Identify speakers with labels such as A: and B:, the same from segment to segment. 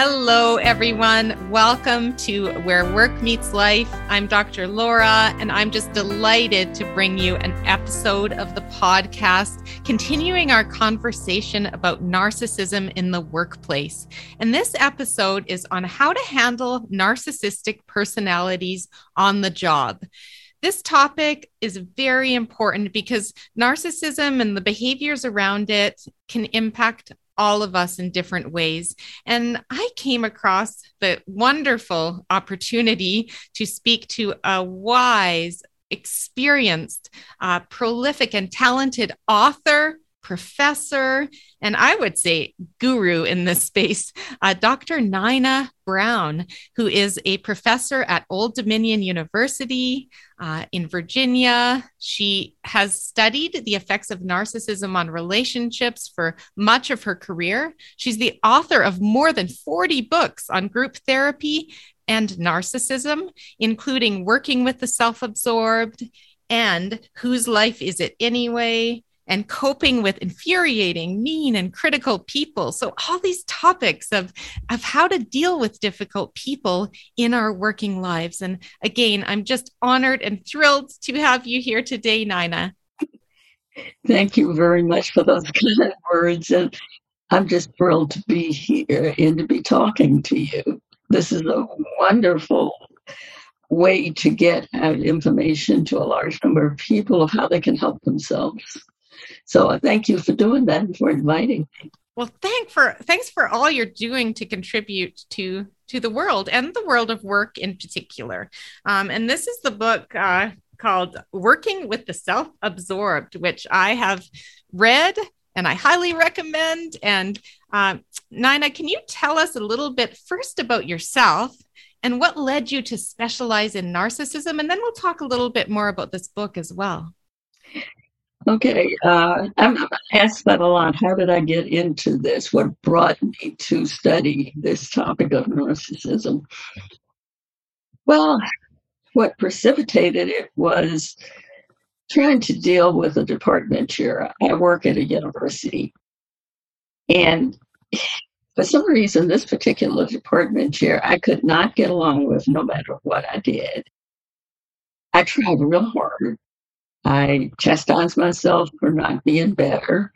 A: Hello, everyone. Welcome to Where Work Meets Life. I'm Dr. Laura, and I'm just delighted to bring you an episode of the podcast, continuing our conversation about narcissism in the workplace. And this episode is on how to handle narcissistic personalities on the job. This topic is very important because narcissism and the behaviors around it can impact all of us in different ways. And I came across the wonderful opportunity to speak to a wise, experienced, uh, prolific, and talented author, professor, and I would say guru in this space, uh, Dr. Nina Brown, who is a professor at Old Dominion University uh, in Virginia. She has studied the effects of narcissism on relationships for much of her career. She's the author of more than 40 books on group therapy and narcissism, including Working with the Self Absorbed and Whose Life Is It Anyway? And coping with infuriating, mean, and critical people. So, all these topics of, of how to deal with difficult people in our working lives. And again, I'm just honored and thrilled to have you here today, Nina.
B: Thank you very much for those kind words. And I'm just thrilled to be here and to be talking to you. This is a wonderful way to get out information to a large number of people of how they can help themselves. So uh, thank you for doing that and for inviting me.
A: Well, thank for thanks for all you're doing to contribute to to the world and the world of work in particular. Um, and this is the book uh, called "Working with the Self-Absorbed," which I have read and I highly recommend. And uh, Nina, can you tell us a little bit first about yourself and what led you to specialize in narcissism? And then we'll talk a little bit more about this book as well.
B: Okay, uh, I'm asked that a lot. How did I get into this? What brought me to study this topic of narcissism? Well, what precipitated it was trying to deal with a department chair. I work at a university, and for some reason, this particular department chair I could not get along with no matter what I did. I tried real hard I chastised myself for not being better.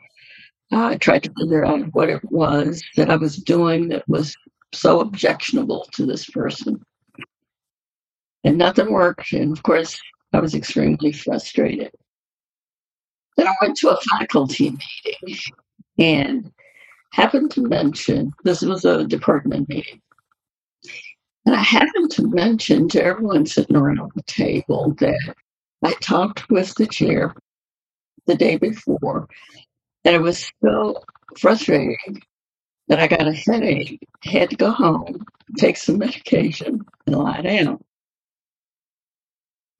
B: I tried to figure out what it was that I was doing that was so objectionable to this person. And nothing worked. And of course, I was extremely frustrated. Then I went to a faculty meeting and happened to mention this was a department meeting. And I happened to mention to everyone sitting around the table that I talked with the chair the day before, and it was so frustrating that I got a headache, had to go home, take some medication, and lie down.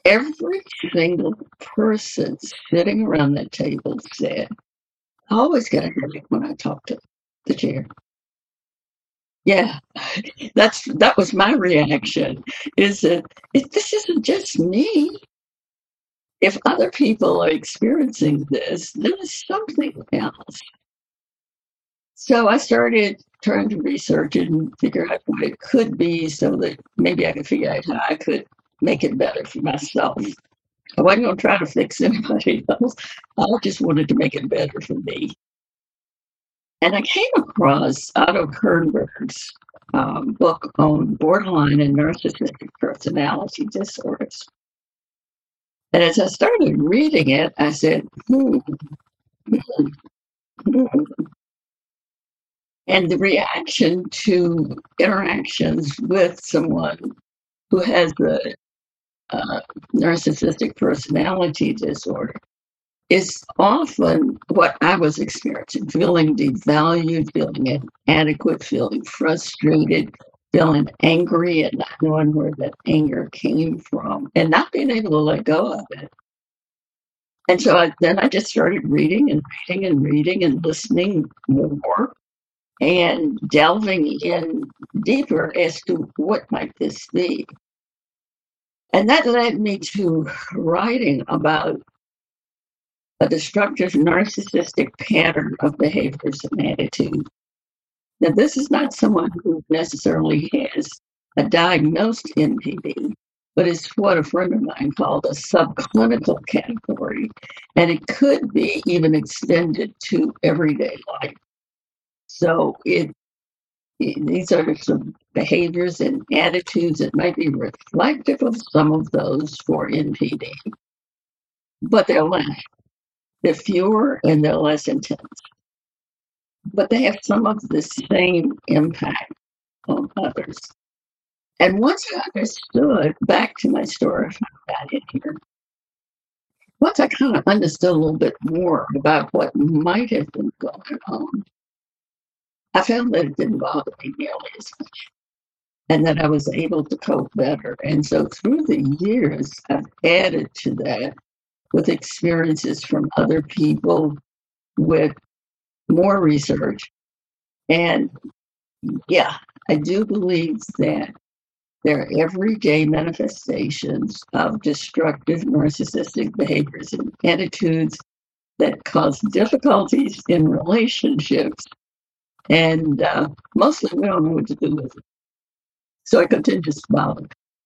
B: Every single person sitting around that table said, I always get a headache when I talk to the chair. Yeah, that's that was my reaction. Is that it, this isn't just me if other people are experiencing this, then it's something else. So I started trying to research it and figure out what it could be so that maybe I could figure out how I could make it better for myself. I wasn't going to try to fix anybody else. I just wanted to make it better for me. And I came across Otto Kernberg's um, book on borderline and narcissistic personality disorders. And as I started reading it, I said, hmm, hmm, hmm. And the reaction to interactions with someone who has a, a narcissistic personality disorder is often what I was experiencing feeling devalued, feeling inadequate, feeling frustrated, feeling angry and not knowing where that anger came from and not being able to let go of it. And so I, then I just started reading and reading and reading and listening more and delving in deeper as to what might this be. And that led me to writing about a destructive narcissistic pattern of behaviors and attitudes Now, this is not someone who necessarily has a diagnosed NPD, but it's what a friend of mine called a subclinical category. And it could be even extended to everyday life. So it, these are some behaviors and attitudes that might be reflective of some of those for NPD, but they're less. They're fewer and they're less intense. But they have some of the same impact on others. And once I understood, back to my story, I got in here. Once I kind of understood a little bit more about what might have been going on, I found that it didn't bother me nearly as much and that I was able to cope better. And so through the years, I've added to that with experiences from other people, with more research. And yeah, I do believe that there are everyday manifestations of destructive narcissistic behaviors and attitudes that cause difficulties in relationships. And uh, mostly we don't know what to do with it. So I continue to smile.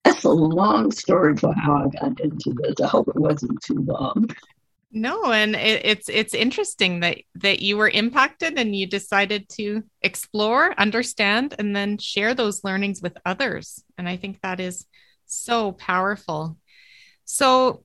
B: That's a long story for how I got into this. I hope it wasn't too long.
A: No, and it, it's it's interesting that that you were impacted and you decided to explore, understand, and then share those learnings with others. And I think that is so powerful. So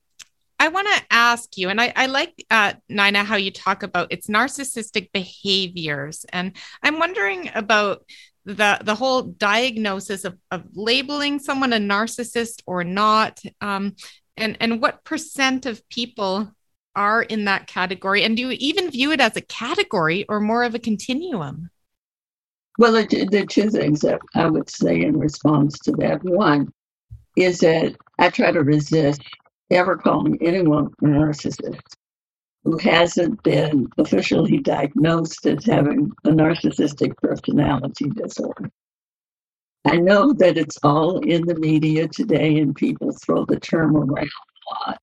A: I want to ask you, and I, I like uh, Nina how you talk about it's narcissistic behaviors, and I'm wondering about the the whole diagnosis of, of labeling someone a narcissist or not, um, and and what percent of people are in that category? And do you even view it as a category or more of a continuum?
B: Well, the, two things that I would say in response to that. One is that I try to resist ever calling anyone a narcissist who hasn't been officially diagnosed as having a narcissistic personality disorder. I know that it's all in the media today and people throw the term around a lot.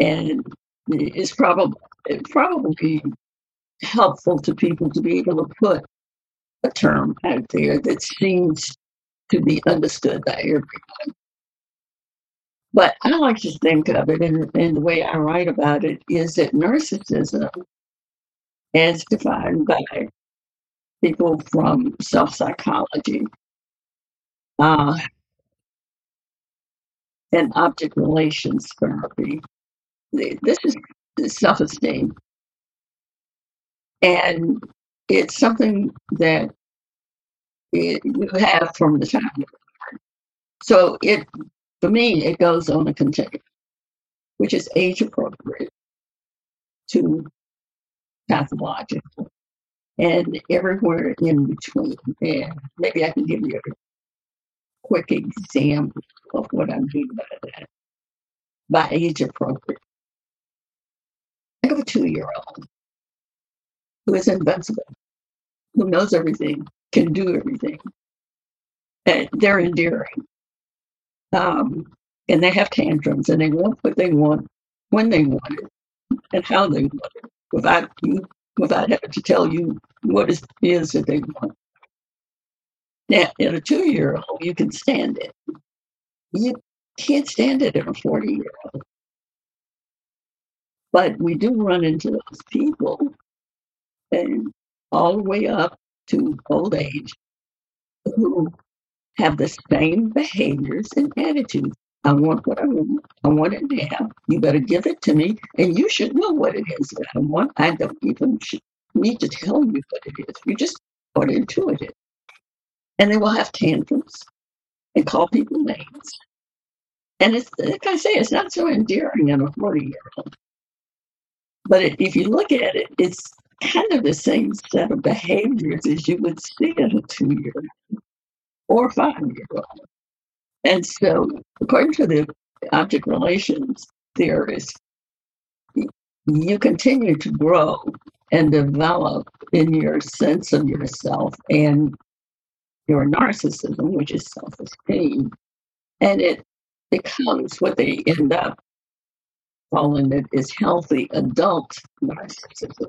B: And is probably probably helpful to people to be able to put a term out there that seems to be understood by everyone. But I like to think of it, and, and the way I write about it is that narcissism, as defined by people from self psychology, uh, and object relations therapy, this is self esteem. And it's something that it, you have from the time. So it, for me, it goes on a continuum, which is age appropriate to pathological and everywhere in between. And maybe I can give you a quick example of what I mean by that. By age appropriate. Think of a two year old who is invincible, who knows everything, can do everything. And they're endearing. Um, and they have tantrums and they want what they want when they want it and how they want it without you without having to tell you what it is that they want. Now, in a two year old, you can stand it. You can't stand it in a 40 year old. But we do run into those people, and all the way up to old age, who have the same behaviors and attitudes. I want what I want. I want it now. You better give it to me, and you should know what it is that I want. I don't even need to tell you what it is. You just are intuitive. And they will have tantrums and call people names. And it's like I say, it's not so endearing in a 40 year old. But if you look at it, it's kind of the same set of behaviors as you would see in a two year or five year old. And so, according to the object relations theorists, you continue to grow and develop in your sense of yourself and your narcissism, which is self esteem. And it becomes what they end up calling it is healthy adult narcissism.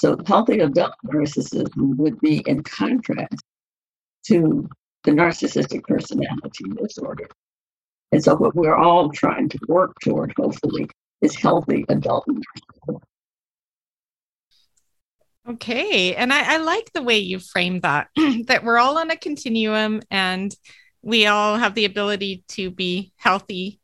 B: So healthy adult narcissism would be in contrast to the narcissistic personality disorder. And so what we're all trying to work toward, hopefully, is healthy adult narcissism.
A: Okay. And I, I like the way you framed that, that we're all on a continuum and we all have the ability to be healthy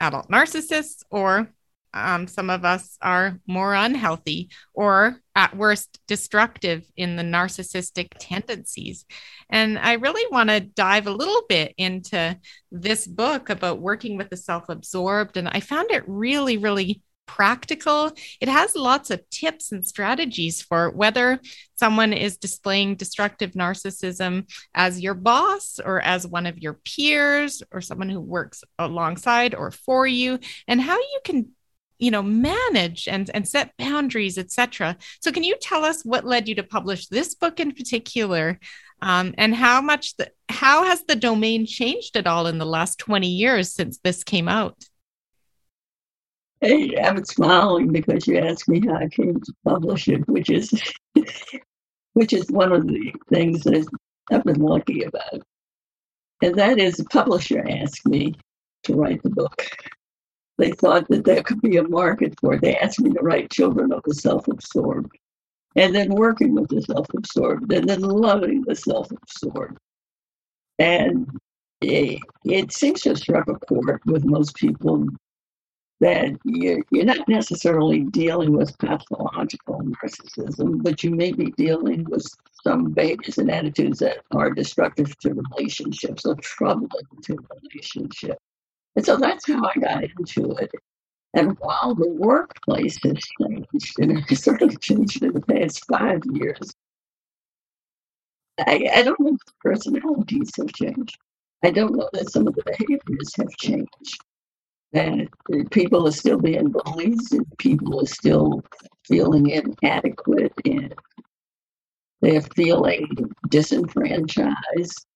A: adult narcissists, or um, some of us are more unhealthy or at worst destructive in the narcissistic tendencies. And I really want to dive a little bit into this book about working with the self absorbed. And I found it really, really practical. It has lots of tips and strategies for whether someone is displaying destructive narcissism as your boss or as one of your peers or someone who works alongside or for you and how you can you know manage and and set boundaries etc so can you tell us what led you to publish this book in particular um, and how much the how has the domain changed at all in the last 20 years since this came out
B: Hey, I'm smiling because you asked me how I came to publish it, which is which is one of the things that I've been lucky about. And that is the publisher asked me to write the book. They thought that there could be a market for it. They asked me to write Children of the Self-Absorbed. And then working with the self-absorbed and then loving the self-absorbed. And it, it seems to have struck a chord with most people that you're, you're not necessarily dealing with pathological narcissism, but you may be dealing with some behaviors and attitudes that are destructive to relationships or troubling to relationships. And so that's how I got into it. And while the workplace has changed, and it has certainly changed in the past five years, I, I don't know if the personalities have changed. I don't know that some of the behaviors have changed that people are still being bullied and people are still feeling inadequate and they're feeling disenfranchised.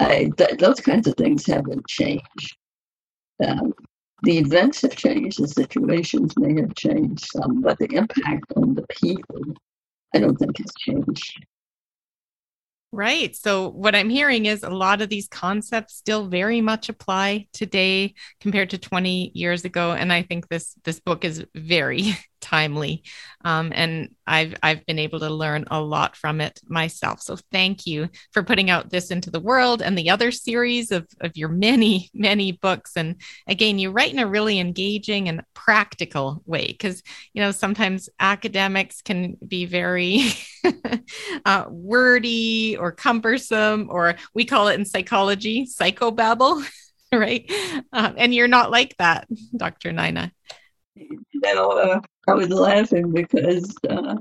B: I, th- those kinds of things haven't changed. Um, the events have changed, the situations may have changed some, but the impact on the people, I don't think has changed.
A: Right. So, what I'm hearing is a lot of these concepts still very much apply today compared to 20 years ago. And I think this this book is very timely. Um, and I've I've been able to learn a lot from it myself. So thank you for putting out this into the world and the other series of, of your many, many books. And again, you write in a really engaging and practical way because you know sometimes academics can be very uh, wordy or cumbersome, or we call it in psychology psychobabble. right. Uh, and you're not like that, Dr. Nina.
B: No, uh, I was laughing because uh,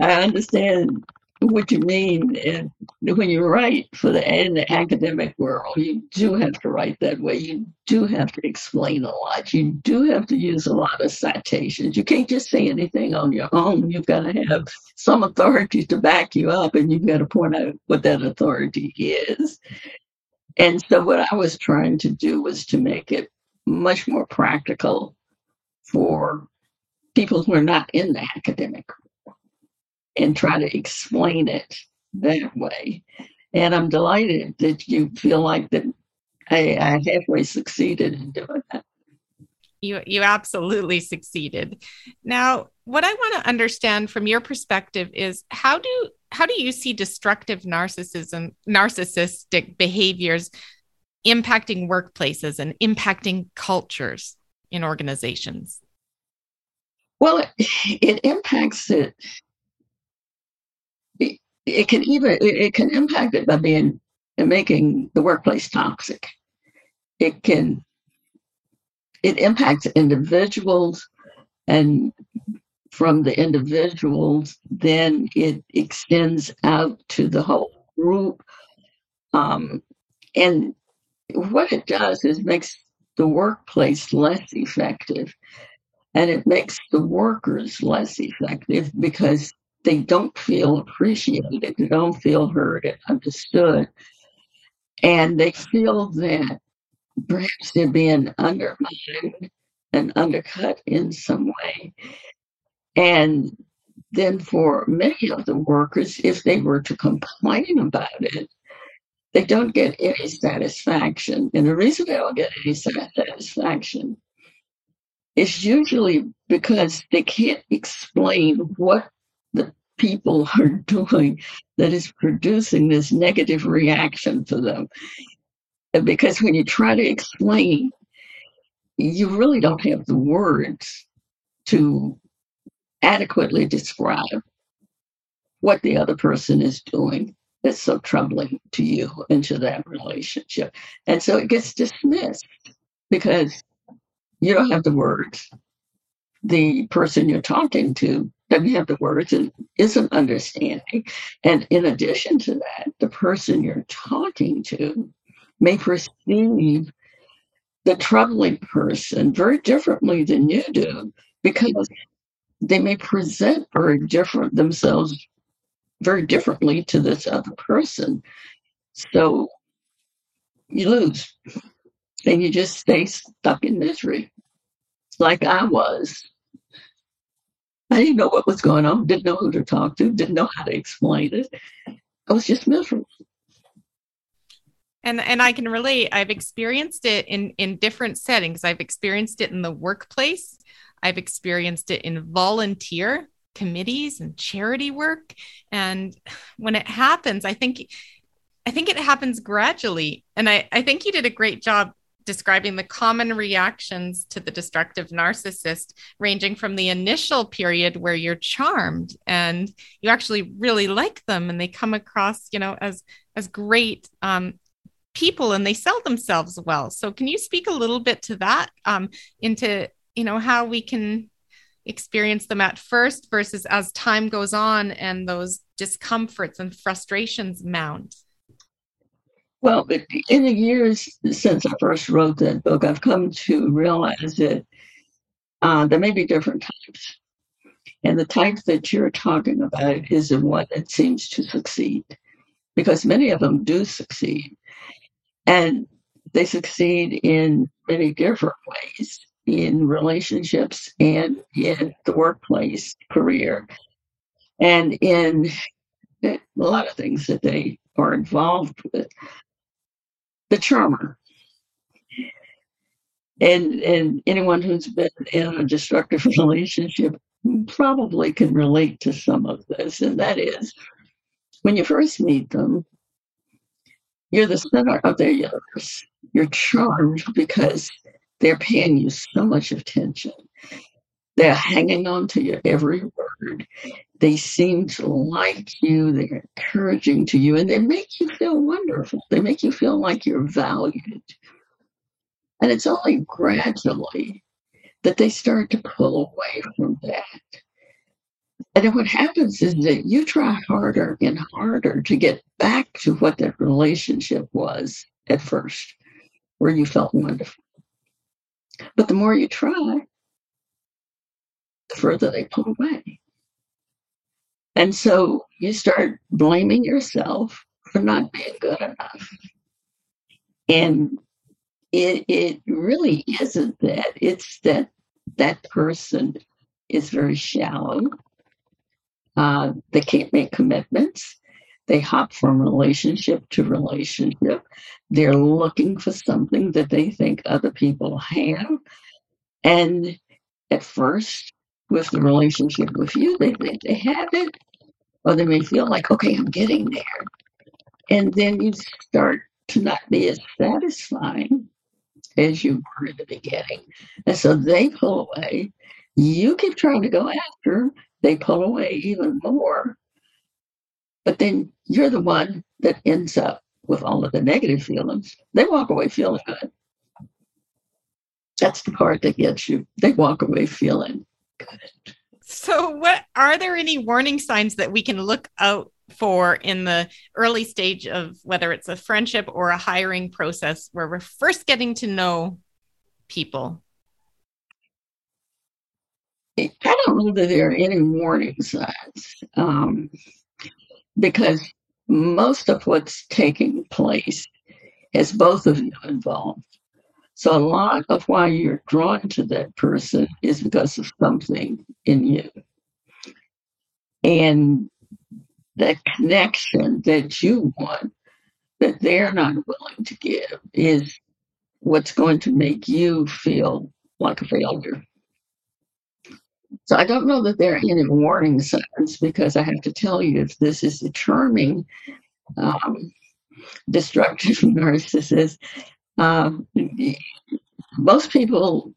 B: I understand what you mean. And when you write for the, in the academic world, you do have to write that way. You do have to explain a lot. You do have to use a lot of citations. You can't just say anything on your own. You've got to have some authority to back you up, and you've got to point out what that authority is. And so, what I was trying to do was to make it much more practical for people who are not in the academic and try to explain it that way. And I'm delighted that you feel like that I, I halfway succeeded in doing that.
A: You you absolutely succeeded. Now, what I want to understand from your perspective is how do how do you see destructive narcissism narcissistic behaviors impacting workplaces and impacting cultures? in organizations?
B: Well, it, it impacts it. it. It can even it can impact it by being making the workplace toxic. It can it impacts individuals and from the individuals, then it extends out to the whole group. Um, and what it does is makes the workplace less effective. And it makes the workers less effective because they don't feel appreciated, they don't feel heard and understood. And they feel that perhaps they're being undermined and undercut in some way. And then for many of the workers, if they were to complain about it, they don't get any satisfaction. And the reason they don't get any satisfaction is usually because they can't explain what the people are doing that is producing this negative reaction to them. Because when you try to explain, you really don't have the words to adequately describe what the other person is doing that's so troubling to you and to that relationship. And so it gets dismissed because you don't have the words. The person you're talking to doesn't have the words and isn't understanding. And in addition to that, the person you're talking to may perceive the troubling person very differently than you do because they may present very different themselves very differently to this other person. So you lose and you just stay stuck in misery like I was. I didn't know what was going on, didn't know who to talk to, didn't know how to explain it. I was just miserable.
A: And and I can relate. I've experienced it in in different settings. I've experienced it in the workplace. I've experienced it in volunteer committees and charity work. And when it happens, I think I think it happens gradually. And I, I think you did a great job describing the common reactions to the destructive narcissist, ranging from the initial period where you're charmed and you actually really like them and they come across, you know, as as great um, people and they sell themselves well. So can you speak a little bit to that um, into, you know, how we can experience them at first versus as time goes on and those discomforts and frustrations mount?
B: Well, in the years since I first wrote that book, I've come to realize that uh, there may be different types. And the type that you're talking about is the one that seems to succeed because many of them do succeed. And they succeed in many different ways in relationships and in the workplace career and in a lot of things that they are involved with. The charmer. And and anyone who's been in a destructive relationship probably can relate to some of this. And that is when you first meet them, you're the center of their universe. You're charmed because they're paying you so much attention. They're hanging on to your every word. They seem to like you. They're encouraging to you, and they make you feel wonderful. They make you feel like you're valued. And it's only gradually that they start to pull away from that. And then what happens is that you try harder and harder to get back to what that relationship was at first, where you felt wonderful. But the more you try, the further they pull away. And so you start blaming yourself for not being good enough. And it, it really isn't that. It's that that person is very shallow. Uh, they can't make commitments. They hop from relationship to relationship. They're looking for something that they think other people have. And at first, with the relationship with you, they think they have it, or they may feel like, okay, I'm getting there. And then you start to not be as satisfying as you were in the beginning. And so they pull away. You keep trying to go after, they pull away even more. But then you're the one that ends up with all of the negative feelings. They walk away feeling good. That's the part that gets you. They walk away feeling good.
A: So, what are there any warning signs that we can look out for in the early stage of whether it's a friendship or a hiring process where we're first getting to know people?
B: I don't know that there are any warning signs. Um, because most of what's taking place has both of you involved. So a lot of why you're drawn to that person is because of something in you. And the connection that you want that they're not willing to give is what's going to make you feel like a failure. So I don't know that there are any warning signs because I have to tell you, if this is a charming, um, destructive narcissist, um, most people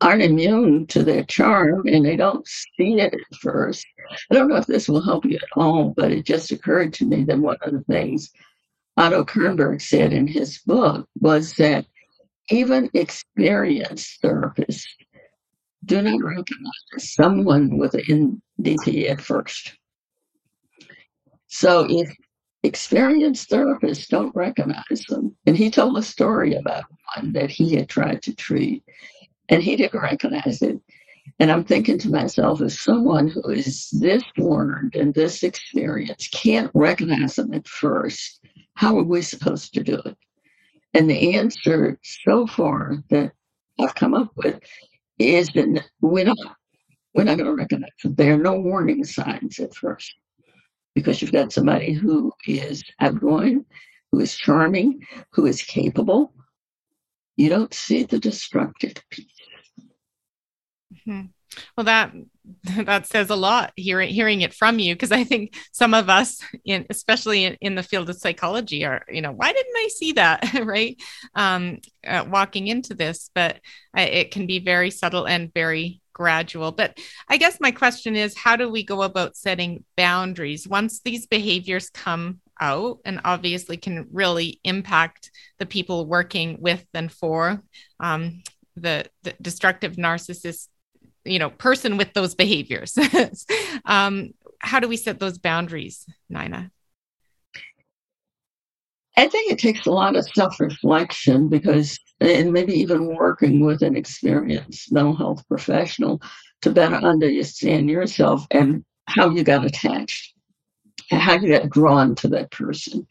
B: aren't immune to their charm and they don't see it at first. I don't know if this will help you at all, but it just occurred to me that one of the things Otto Kernberg said in his book was that even experienced therapists do not recognize someone with an NPD at first. So if experienced therapists don't recognize them, and he told a story about one that he had tried to treat, and he didn't recognize it. And I'm thinking to myself, as someone who is this learned and this experienced can't recognize them at first, how are we supposed to do it? And the answer so far that I've come up with is that we're not, we're not going to recognize them. There are no warning signs at first because you've got somebody who is outgoing, who is charming, who is capable. You don't see the destructive piece.
A: Mm-hmm. Well, that that says a lot hearing hearing it from you because I think some of us, in especially in, in, the field of psychology, are you know why didn't I see that right um, uh, walking into this? But uh, it can be very subtle and very gradual. But I guess my question is, how do we go about setting boundaries once these behaviors come out and obviously can really impact the people working with and for um, the, the destructive narcissist you know person with those behaviors um, how do we set those boundaries nina
B: i think it takes a lot of self-reflection because and maybe even working with an experienced mental health professional to better understand yourself and how you got attached how you got drawn to that person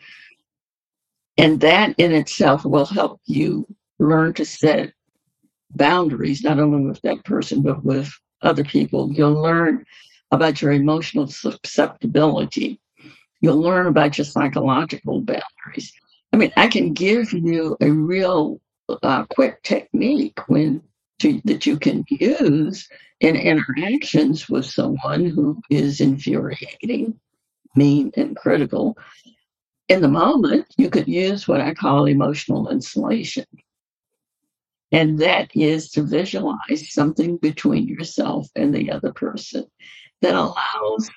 B: and that in itself will help you learn to set boundaries, not only with that person, but with other people. You'll learn about your emotional susceptibility. You'll learn about your psychological boundaries. I mean, I can give you a real uh, quick technique when to, that you can use in interactions with someone who is infuriating, mean, and critical. In the moment, you could use what I call emotional insulation. And that is to visualize something between yourself and the other person that allows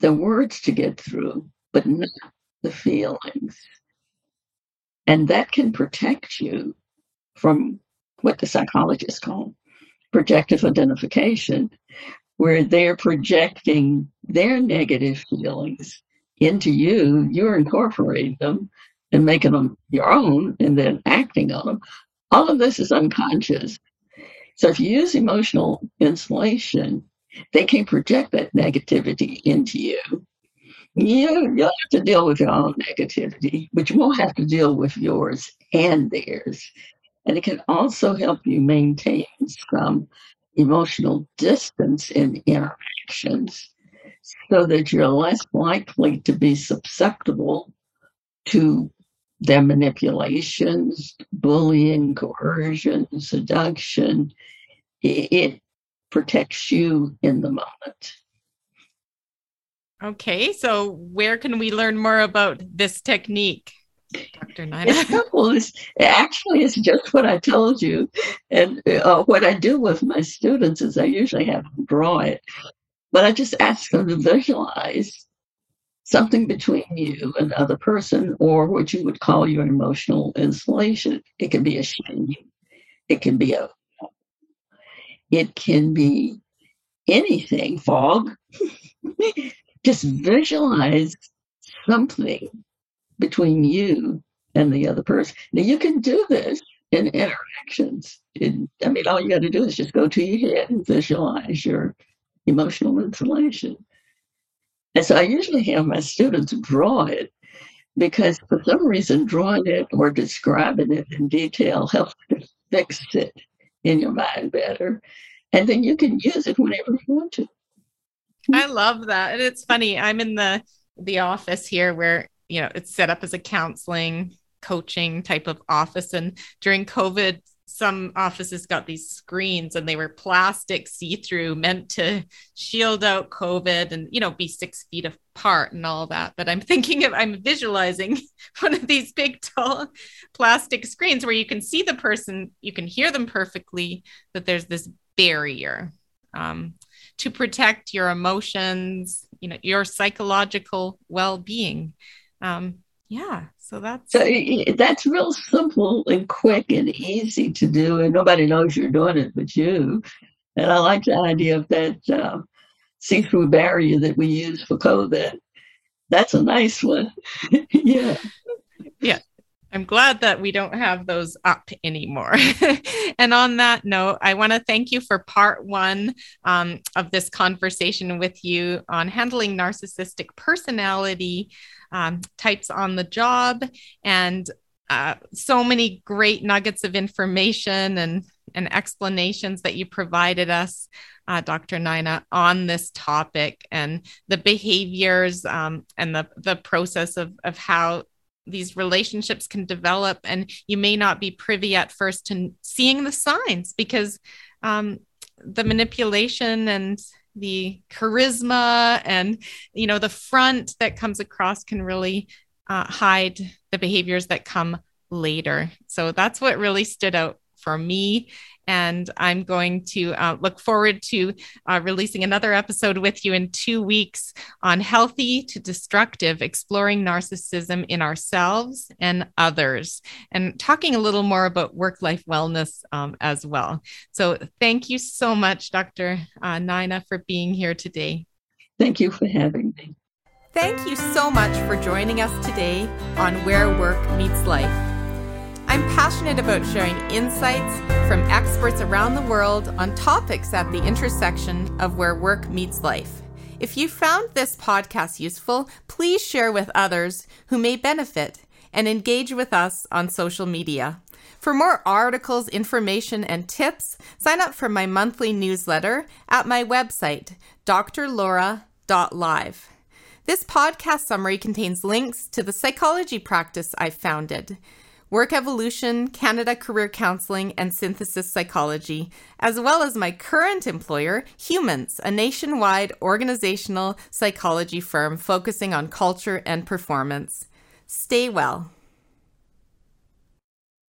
B: the words to get through, but not the feelings. And that can protect you from what the psychologists call projective identification, where they're projecting their negative feelings into you, you're incorporating them and making them your own and then acting on them. All of this is unconscious. So if you use emotional insulation, they can project that negativity into you. You, you'll have to deal with your own negativity, but you won't have to deal with yours and theirs. And it can also help you maintain some emotional distance in interactions so that you're less likely to be susceptible to their manipulations, bullying, coercion, seduction. It protects you in the moment.
A: Okay, so where can we learn more about this technique? Dr. Nina.
B: It's simple. It's, actually, it's just what I told you. And uh, what I do with my students is I usually have them draw it, but I just ask them to visualize something between you and the other person, or what you would call your emotional insulation. It can be a shame. It can be a, it can be anything, fog. Just visualize something between you and the other person. Now you can do this in interactions. In, I mean, all you got to do is just go to your head and visualize your emotional insulation. And so I usually have my students draw it because for some reason drawing it or describing it in detail helps to fix it in your mind better. And then you can use it whenever you want to.
A: I love that. And it's funny. I'm in the the office here where, you know, it's set up as a counseling coaching type of office. And during COVID some offices got these screens and they were plastic see-through meant to shield out covid and you know be six feet apart and all that. But i'm thinking of i'm visualizing one of these big tall plastic screens where you can see the person you can hear them perfectly but there's this barrier um, to protect your emotions you know your psychological well-being um, yeah so that's
B: so that's real simple and quick and easy to do and nobody knows you're doing it but you. And i like the idea of that uh, see-through barrier that we use for covid. That's a nice one. Yeah.
A: Yeah I'm glad that we don't have those up anymore. and on that note, I want to thank you for part one um, of this conversation with you on handling narcissistic personality um, types on the job and uh, so many great nuggets of information and, and explanations that you provided us, uh, Dr. Nina, on this topic and the behaviors um, and the, the process of, of how these relationships can develop and you may not be privy at first to seeing the signs because um, the manipulation and the charisma and you know the front that comes across can really uh, hide the behaviors that come later. So that's what really stood out for me and I'm going to uh, look forward to uh, releasing another episode with you in two weeks on healthy to destructive, exploring narcissism in ourselves and others, and talking a little more about work life wellness um, as well. So, thank you so much, Dr. Uh, Nina, for being here today.
B: Thank you for having me.
A: Thank you so much for joining us today on Where Work Meets Life. I'm passionate about sharing insights from experts around the world on topics at the intersection of where work meets life. If you found this podcast useful, please share with others who may benefit and engage with us on social media. For more articles, information, and tips, sign up for my monthly newsletter at my website, drlaura.live. This podcast summary contains links to the psychology practice I've founded. Work Evolution, Canada Career Counseling, and Synthesis Psychology, as well as my current employer, Humans, a nationwide organizational psychology firm focusing on culture and performance. Stay well.